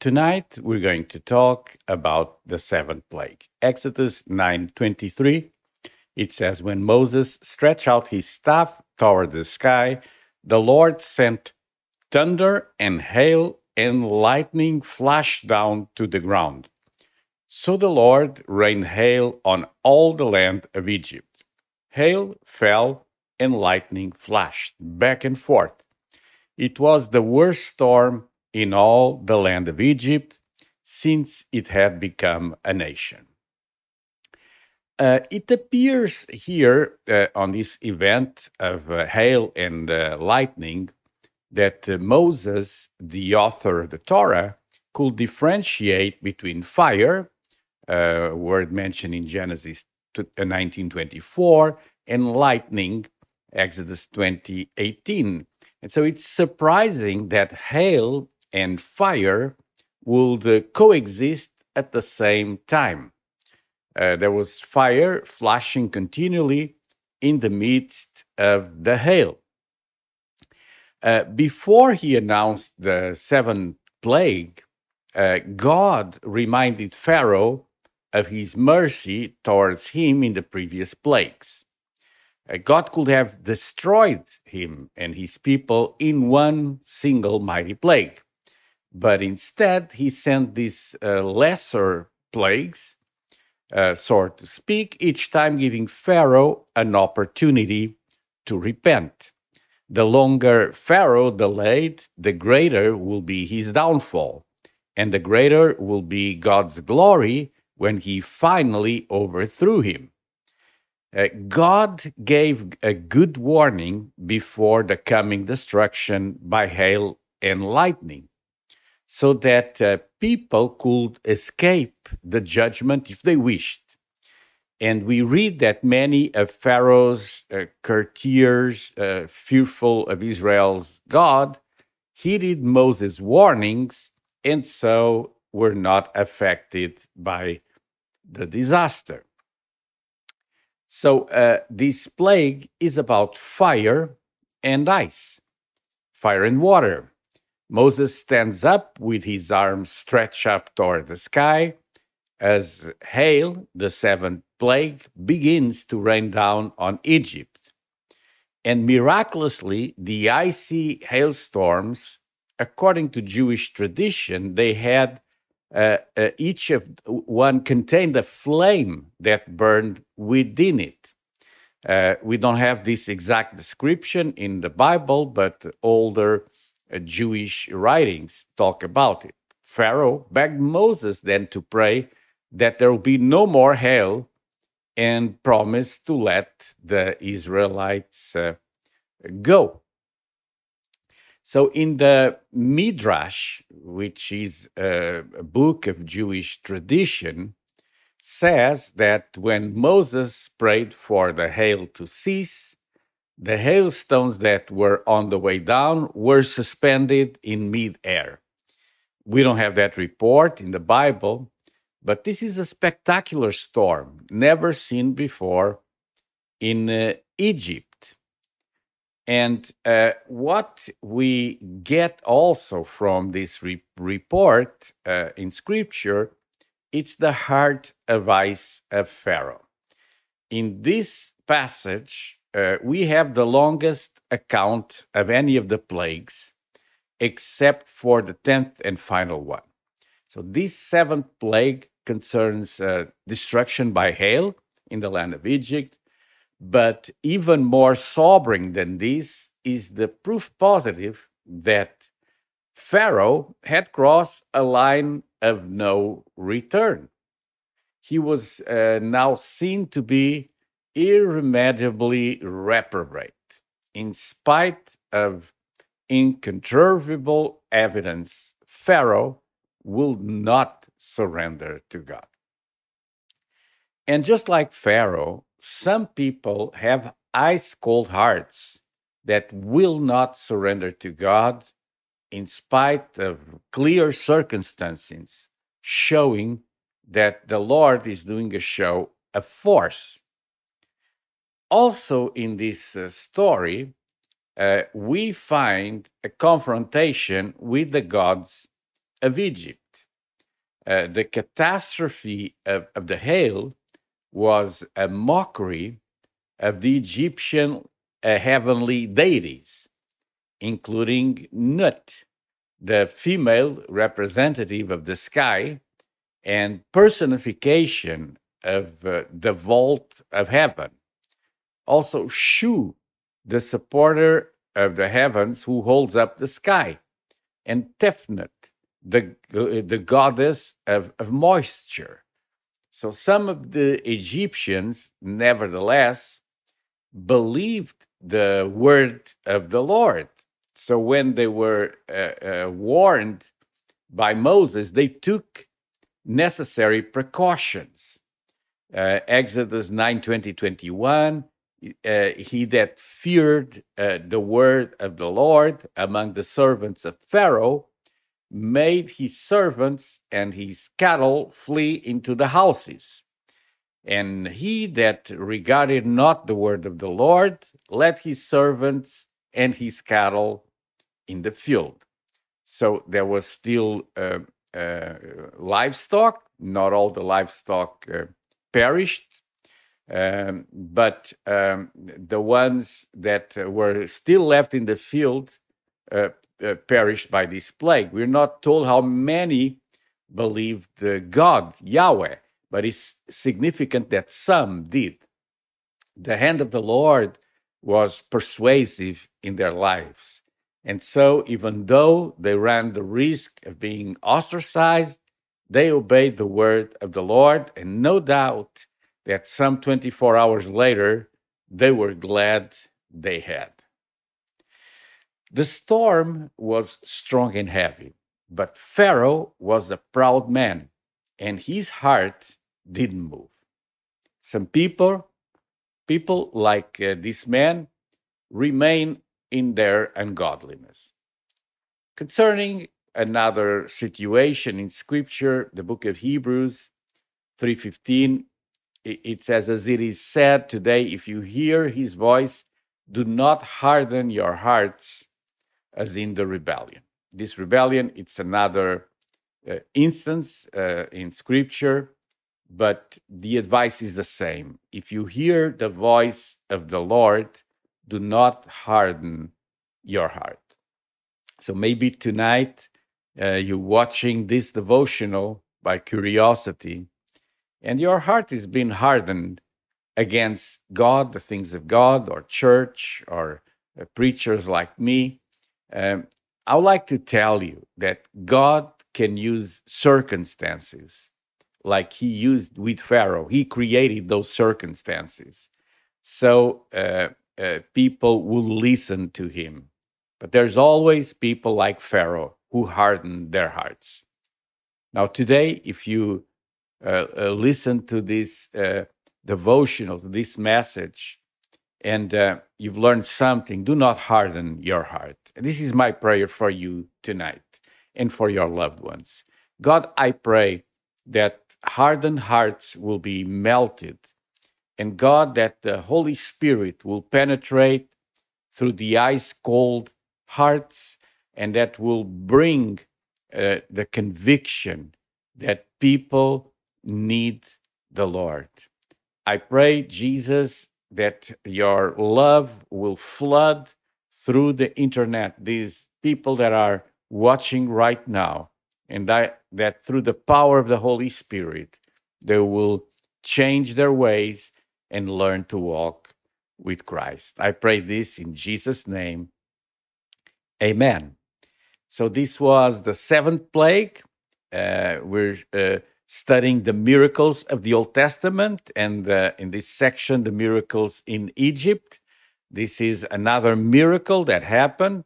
Tonight we're going to talk about the seventh plague. Exodus 9:23. It says when Moses stretched out his staff toward the sky, the Lord sent thunder and hail and lightning flashed down to the ground. So the Lord rained hail on all the land of Egypt. Hail fell and lightning flashed back and forth. It was the worst storm in all the land of Egypt since it had become a nation. Uh, it appears here uh, on this event of uh, hail and uh, lightning that uh, Moses, the author of the Torah, could differentiate between fire, a word mentioned in Genesis 1924, uh, and lightning, Exodus 20:18. And so it's surprising that hail and fire would coexist at the same time. Uh, there was fire flashing continually in the midst of the hail. Uh, before he announced the seventh plague, uh, God reminded Pharaoh of his mercy towards him in the previous plagues. Uh, God could have destroyed him and his people in one single mighty plague. But instead, he sent these uh, lesser plagues, uh, so to speak, each time giving Pharaoh an opportunity to repent. The longer Pharaoh delayed, the greater will be his downfall, and the greater will be God's glory when he finally overthrew him. Uh, God gave a good warning before the coming destruction by hail and lightning so that uh, people could escape the judgment if they wished. And we read that many of Pharaoh's uh, courtiers, uh, fearful of Israel's God, heeded Moses' warnings and so were not affected by the disaster. So, uh, this plague is about fire and ice, fire and water. Moses stands up with his arms stretched up toward the sky as hail, the seventh plague, begins to rain down on Egypt. And miraculously, the icy hailstorms, according to Jewish tradition, they had uh, uh, each of one contained a flame that burned within it. Uh, we don't have this exact description in the Bible, but older Jewish writings talk about it. Pharaoh begged Moses then to pray that there will be no more hail and promised to let the Israelites uh, go. So, in the Midrash, which is a, a book of Jewish tradition, says that when Moses prayed for the hail to cease, the hailstones that were on the way down were suspended in midair. We don't have that report in the Bible, but this is a spectacular storm, never seen before in uh, Egypt. And uh, what we get also from this re- report uh, in scripture, it's the heart of ice of Pharaoh. In this passage, uh, we have the longest account of any of the plagues, except for the 10th and final one. So, this seventh plague concerns uh, destruction by hail in the land of Egypt, but even more sobering than this is the proof positive that Pharaoh had crossed a line of no return. He was uh, now seen to be irremediably reprobate, in spite of incontrovertible evidence. Pharaoh will not surrender to God. And just like Pharaoh, some people have ice cold hearts that will not surrender to God in spite of clear circumstances showing that the Lord is doing a show of force. Also, in this uh, story, uh, we find a confrontation with the gods of Egypt. Uh, the catastrophe of, of, the hail was a mockery of the Egyptian uh, heavenly deities, including Nut, the female representative of the sky and personification of uh, the vault of heaven. Also, Shu, the supporter of the heavens who holds up the sky, and Tefnut, the, the goddess of, of moisture. So some of the Egyptians, nevertheless, believed the word of the Lord. So when they were uh, uh, warned by Moses, they took necessary precautions. Uh, Exodus 9 20, 21 uh, he that feared uh, the word of the Lord among the servants of Pharaoh made his servants and his cattle flee into the houses. And he that regarded not the word of the Lord let his servants and his cattle in the field. So there was still uh, uh livestock, not all the livestock uh, perished, um, but um, the ones that were still left in the field uh, uh, perished by this plague. We're not told how many believed God, Yahweh, but it's significant that some did. The hand of the Lord was persuasive in their lives. And so, even though they ran the risk of being ostracized, they obeyed the word of the Lord, and no doubt that some 24 hours later, they were glad they had. The storm was strong and heavy, but Pharaoh was a proud man, and his heart didn't move. Some people, people like uh, this man, remain in their ungodliness. Concerning another situation in scripture, the book of Hebrews 3:15 it says, as it is said today, if you hear his voice, do not harden your hearts as in the rebellion. This rebellion, it's another uh, instance uh, in scripture, but the advice is the same. If you hear the voice of the Lord, do not harden your heart. So maybe tonight uh, you're watching this devotional by curiosity and your heart is being hardened against God, the things of God, or church, or uh, preachers like me, um, I would like to tell you that God can use circumstances like He used with Pharaoh. He created those circumstances. So uh, uh, people will listen to Him. But there's always people like Pharaoh who harden their hearts. Now, today, if you listen to this uh, devotional, to this message, and you've learned something, do not harden your heart. This is my prayer for you tonight and for your loved ones. God, I pray that hardened hearts will be melted, and God, that the Holy Spirit will penetrate through the ice cold hearts, and that will bring uh, the conviction that people need the Lord. I pray, Jesus, that your love will flood through the internet, these people that are watching right now, and that, that through the power of the Holy Spirit, they will change their ways and learn to walk with Christ. I pray this in Jesus' name. Amen. So, this was the seventh plague. Uh, we're uh, studying the miracles of the Old Testament, and uh, in this section, the miracles in Egypt. This is another miracle that happened.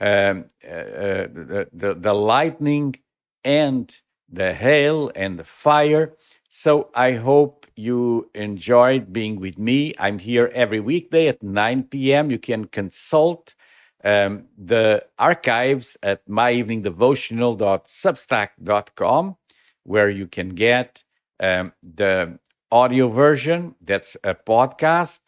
Um, uh, uh, the, the, the lightning and the hail and the fire. So I hope you enjoyed being with me. I'm here every weekday at 9 p.m. You can consult um, the archives at myeveningdevotional.substack.com, where you can get um, the audio version, that's a podcast,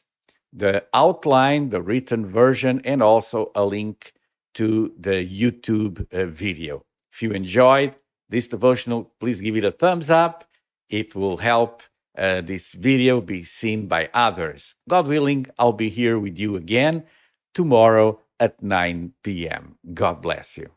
the outline, the written version, and also a link to the YouTube uh, video. If you enjoyed this devotional, please give it a thumbs up. It will help uh, this video be seen by others. God willing, I'll be here with you again tomorrow at 9 p.m. God bless you.